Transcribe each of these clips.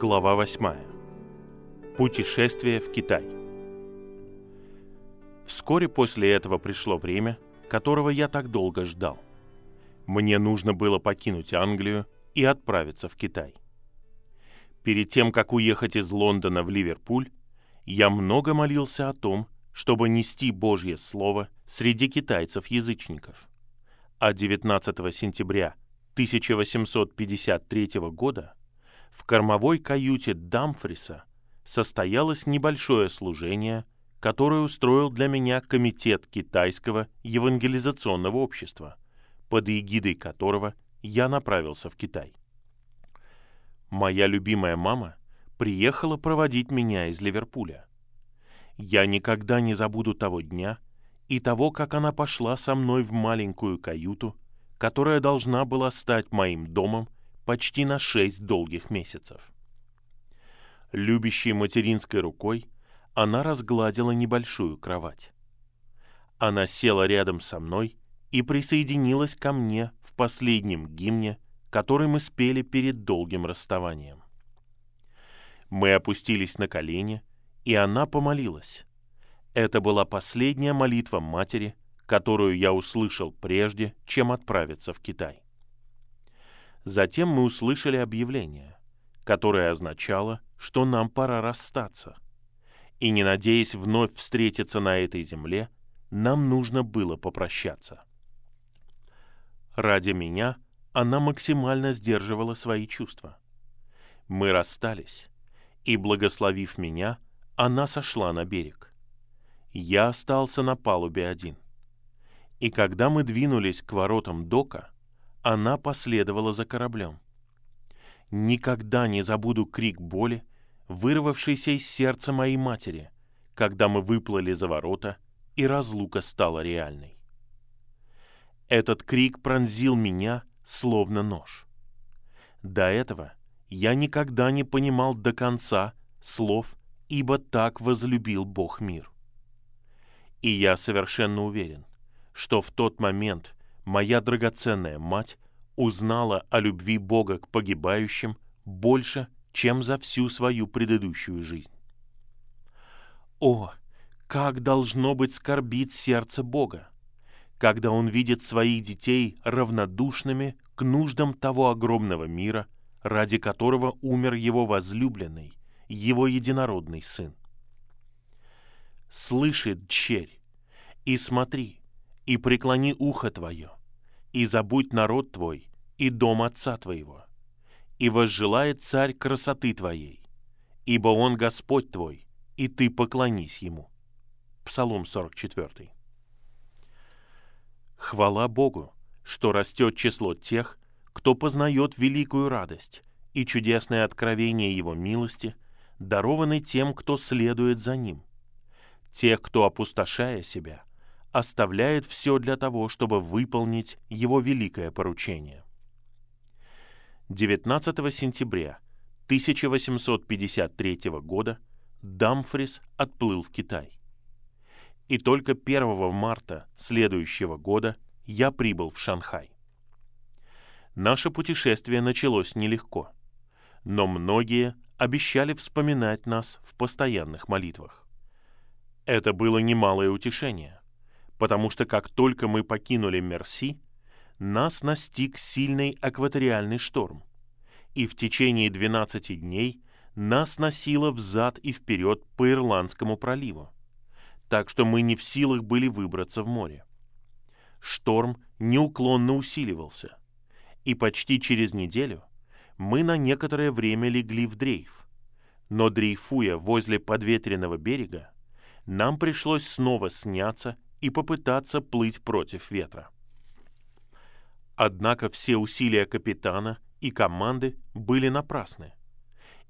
Глава 8. Путешествие в Китай. Вскоре после этого пришло время, которого я так долго ждал. Мне нужно было покинуть Англию и отправиться в Китай. Перед тем, как уехать из Лондона в Ливерпуль, я много молился о том, чтобы нести Божье Слово среди китайцев-язычников. А 19 сентября 1853 года в кормовой каюте Дамфриса состоялось небольшое служение, которое устроил для меня Комитет Китайского евангелизационного общества, под эгидой которого я направился в Китай. Моя любимая мама приехала проводить меня из Ливерпуля. Я никогда не забуду того дня и того, как она пошла со мной в маленькую каюту, которая должна была стать моим домом почти на шесть долгих месяцев. Любящей материнской рукой она разгладила небольшую кровать. Она села рядом со мной и присоединилась ко мне в последнем гимне, который мы спели перед долгим расставанием. Мы опустились на колени, и она помолилась. Это была последняя молитва матери, которую я услышал прежде, чем отправиться в Китай. Затем мы услышали объявление, которое означало, что нам пора расстаться. И не надеясь вновь встретиться на этой земле, нам нужно было попрощаться. Ради меня она максимально сдерживала свои чувства. Мы расстались, и, благословив меня, она сошла на берег. Я остался на палубе один. И когда мы двинулись к воротам дока, она последовала за кораблем. Никогда не забуду крик боли, вырвавшийся из сердца моей матери, когда мы выплыли за ворота, и разлука стала реальной. Этот крик пронзил меня, словно нож. До этого я никогда не понимал до конца слов «Ибо так возлюбил Бог мир». И я совершенно уверен, что в тот момент, моя драгоценная мать узнала о любви Бога к погибающим больше, чем за всю свою предыдущую жизнь. О, как должно быть скорбит сердце Бога, когда Он видит своих детей равнодушными к нуждам того огромного мира, ради которого умер Его возлюбленный, Его единородный Сын. Слышит черь, и смотри, и преклони ухо твое, и забудь народ твой и дом отца твоего. И возжелает царь красоты твоей, ибо он Господь твой, и ты поклонись ему. Псалом 44. Хвала Богу, что растет число тех, кто познает великую радость и чудесное откровение Его милости, дарованной тем, кто следует за Ним. Тех, кто, опустошая себя, оставляет все для того, чтобы выполнить его великое поручение. 19 сентября 1853 года Дамфрис отплыл в Китай. И только 1 марта следующего года я прибыл в Шанхай. Наше путешествие началось нелегко, но многие обещали вспоминать нас в постоянных молитвах. Это было немалое утешение потому что как только мы покинули Мерси, нас настиг сильный акваториальный шторм, и в течение 12 дней нас носило взад и вперед по Ирландскому проливу, так что мы не в силах были выбраться в море. Шторм неуклонно усиливался, и почти через неделю мы на некоторое время легли в дрейф, но дрейфуя возле подветренного берега, нам пришлось снова сняться и попытаться плыть против ветра. Однако все усилия капитана и команды были напрасны.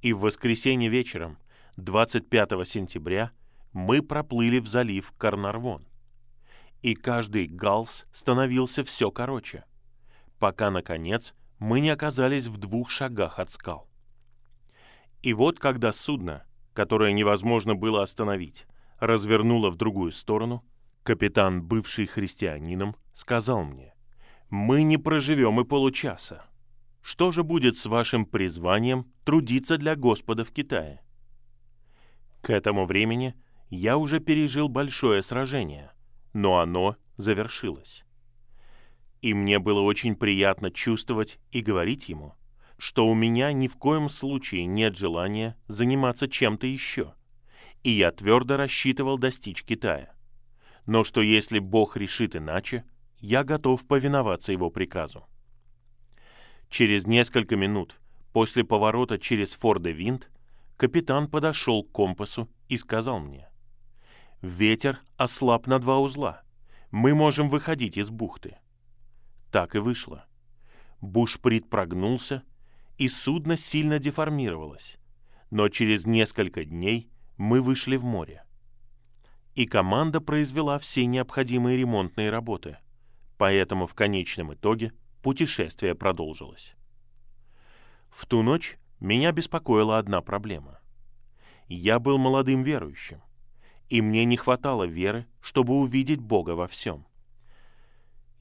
И в воскресенье вечером, 25 сентября, мы проплыли в залив Карнарвон. И каждый галс становился все короче, пока, наконец, мы не оказались в двух шагах от скал. И вот когда судно, которое невозможно было остановить, развернуло в другую сторону – Капитан, бывший христианином, сказал мне, «Мы не проживем и получаса». что же будет с вашим призванием трудиться для Господа в Китае? К этому времени я уже пережил большое сражение, но оно завершилось. И мне было очень приятно чувствовать и говорить ему, что у меня ни в коем случае нет желания заниматься чем-то еще, и я твердо рассчитывал достичь Китая. Но что если Бог решит иначе, я готов повиноваться его приказу. Через несколько минут после поворота через Форде-Винт капитан подошел к компасу и сказал мне, «Ветер ослаб на два узла. Мы можем выходить из бухты». Так и вышло. Бушприт прогнулся, и судно сильно деформировалось. Но через несколько дней мы вышли в море. И команда произвела все необходимые ремонтные работы. Поэтому в конечном итоге путешествие продолжилось. В ту ночь меня беспокоила одна проблема. Я был молодым верующим, и мне не хватало веры, чтобы увидеть Бога во всем.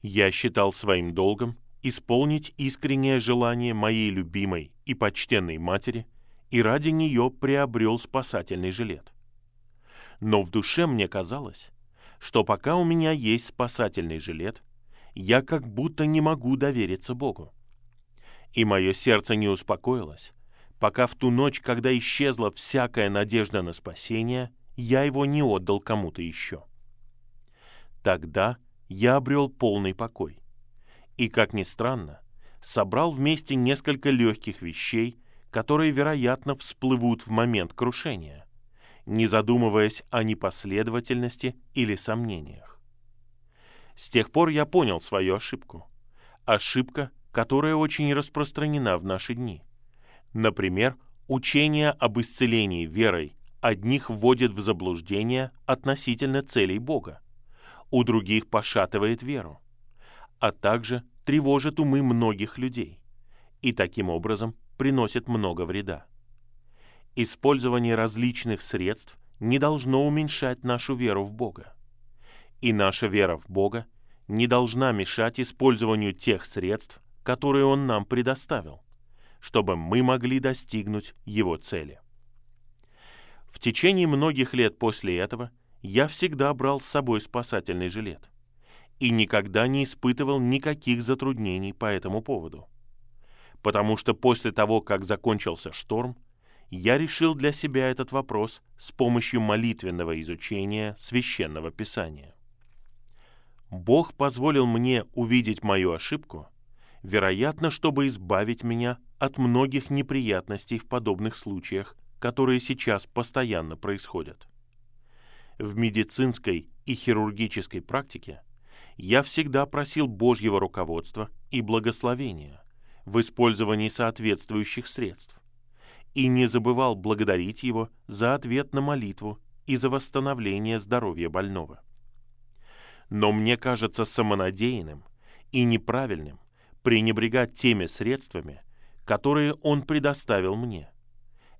Я считал своим долгом исполнить искреннее желание моей любимой и почтенной матери и ради нее приобрел спасательный жилет. Но в душе мне казалось, что пока у меня есть спасательный жилет, я как будто не могу довериться Богу. И мое сердце не успокоилось, пока в ту ночь, когда исчезла всякая надежда на спасение, я его не отдал кому-то еще. Тогда я обрел полный покой. И, как ни странно, собрал вместе несколько легких вещей, которые, вероятно, всплывут в момент крушения, не задумываясь о непоследовательности или сомнениях. С тех пор я понял свою ошибку. Ошибка, которая очень распространена в наши дни. Например, учение об исцелении верой одних вводит в заблуждение относительно целей Бога, у других пошатывает веру, а также тревожит умы многих людей и таким образом приносит много вреда. Использование различных средств не должно уменьшать нашу веру в Бога. И наша вера в Бога не должна мешать использованию тех средств, которые Он нам предоставил, чтобы мы могли достигнуть Его цели. В течение многих лет после этого я всегда брал с собой спасательный жилет и никогда не испытывал никаких затруднений по этому поводу. Потому что после того, как закончился шторм, я решил для себя этот вопрос с помощью молитвенного изучения священного писания. Бог позволил мне увидеть мою ошибку, вероятно, чтобы избавить меня от многих неприятностей в подобных случаях, которые сейчас постоянно происходят. В медицинской и хирургической практике я всегда просил Божьего руководства и благословения в использовании соответствующих средств и не забывал благодарить Его за ответ на молитву и за восстановление здоровья больного. Но мне кажется самонадеянным и неправильным пренебрегать теми средствами, которые Он предоставил мне.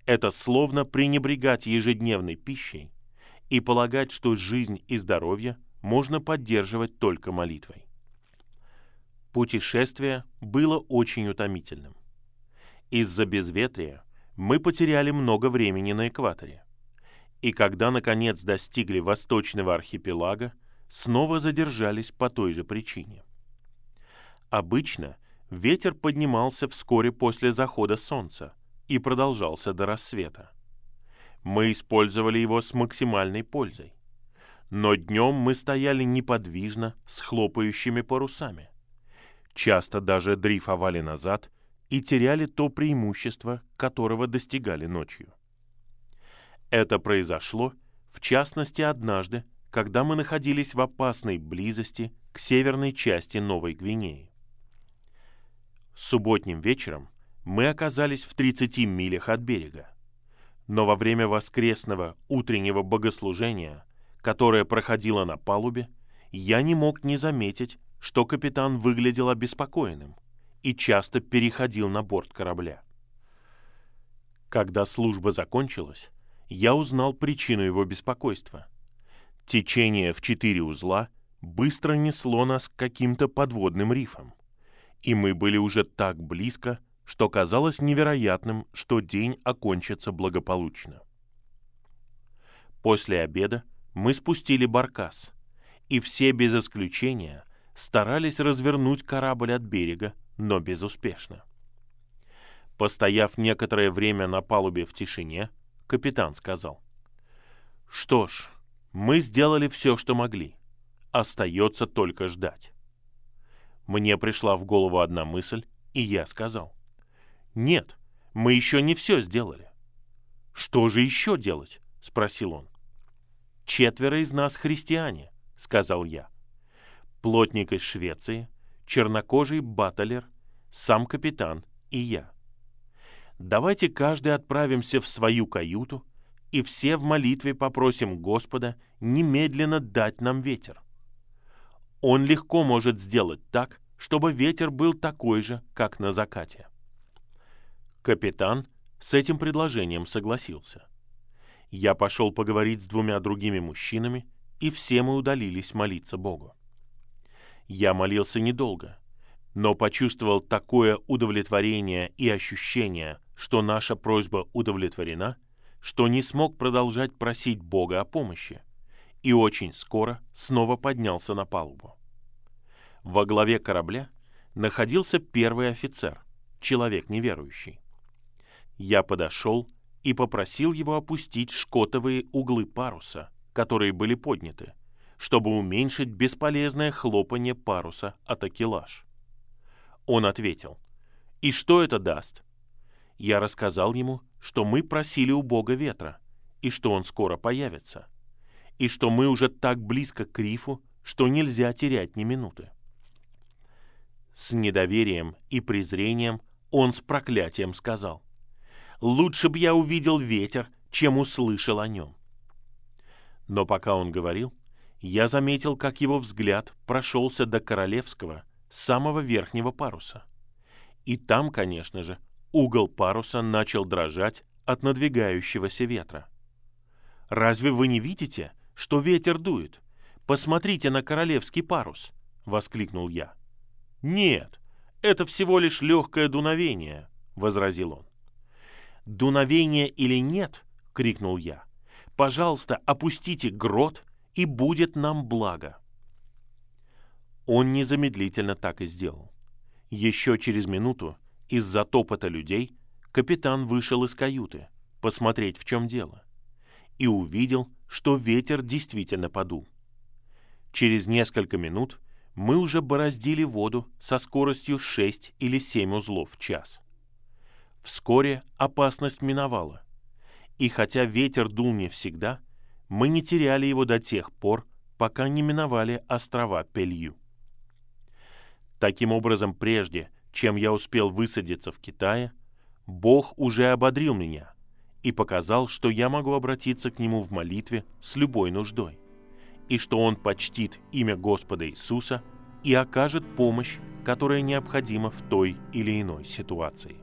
Это словно пренебрегать ежедневной пищей и полагать, что жизнь и здоровье можно поддерживать только молитвой. Путешествие было очень утомительным. Из-за безветрия мы потеряли много времени на экваторе. И когда, наконец, достигли восточного архипелага, снова задержались по той же причине. Обычно ветер поднимался вскоре после захода солнца и продолжался до рассвета. Мы использовали его с максимальной пользой. Но днем мы стояли неподвижно с хлопающими парусами. Часто даже дрейфовали назад и теряли то преимущество, которого достигали ночью. Это произошло, в частности, однажды, когда мы находились в опасной близости к северной части Новой Гвинеи. Субботним вечером мы оказались в 30 милях от берега. Но во время воскресного утреннего богослужения, которое проходило на палубе, я не мог не заметить, что капитан выглядел обеспокоенным и часто переходил на борт корабля. Когда служба закончилась, я узнал причину его беспокойства. Течение в четыре узла быстро несло нас к каким-то подводным рифам, и мы были уже так близко, что казалось невероятным, что день окончится благополучно. После обеда мы спустили баркас, и все без исключения старались развернуть корабль от берега, но безуспешно. Постояв некоторое время на палубе в тишине, капитан сказал, «Что ж, мы сделали все, что могли. Остается только ждать». Мне пришла в голову одна мысль, и я сказал, «Нет, мы еще не все сделали». «Что же еще делать?» — спросил он. «Четверо из нас христиане», — сказал я плотник из Швеции, чернокожий баталер, сам капитан и я. Давайте каждый отправимся в свою каюту и все в молитве попросим Господа немедленно дать нам ветер. Он легко может сделать так, чтобы ветер был такой же, как на закате. Капитан с этим предложением согласился. Я пошел поговорить с двумя другими мужчинами, и все мы удалились молиться Богу. Я молился недолго, но почувствовал такое удовлетворение и ощущение, что наша просьба удовлетворена, что не смог продолжать просить Бога о помощи, и очень скоро снова поднялся на палубу. Во главе корабля находился первый офицер, человек неверующий. Я подошел и попросил его опустить шкотовые углы паруса, которые были подняты, чтобы уменьшить бесполезное хлопанье паруса от акелаж. Он ответил, «И что это даст?» Я рассказал ему, что мы просили у Бога ветра, и что он скоро появится, и что мы уже так близко к рифу, что нельзя терять ни минуты. С недоверием и презрением он с проклятием сказал, «Лучше бы я увидел ветер, чем услышал о нем». Но пока он говорил, я заметил, как его взгляд прошелся до королевского, самого верхнего паруса. И там, конечно же, угол паруса начал дрожать от надвигающегося ветра. «Разве вы не видите, что ветер дует? Посмотрите на королевский парус!» — воскликнул я. «Нет, это всего лишь легкое дуновение», — возразил он. «Дуновение или нет?» — крикнул я. «Пожалуйста, опустите грот и будет нам благо». Он незамедлительно так и сделал. Еще через минуту из-за топота людей капитан вышел из каюты посмотреть, в чем дело, и увидел, что ветер действительно подул. Через несколько минут мы уже бороздили воду со скоростью 6 или 7 узлов в час. Вскоре опасность миновала, и хотя ветер дул не всегда, мы не теряли его до тех пор, пока не миновали острова Пелью. Таким образом, прежде, чем я успел высадиться в Китае, Бог уже ободрил меня и показал, что я могу обратиться к Нему в молитве с любой нуждой, и что Он почтит имя Господа Иисуса и окажет помощь, которая необходима в той или иной ситуации.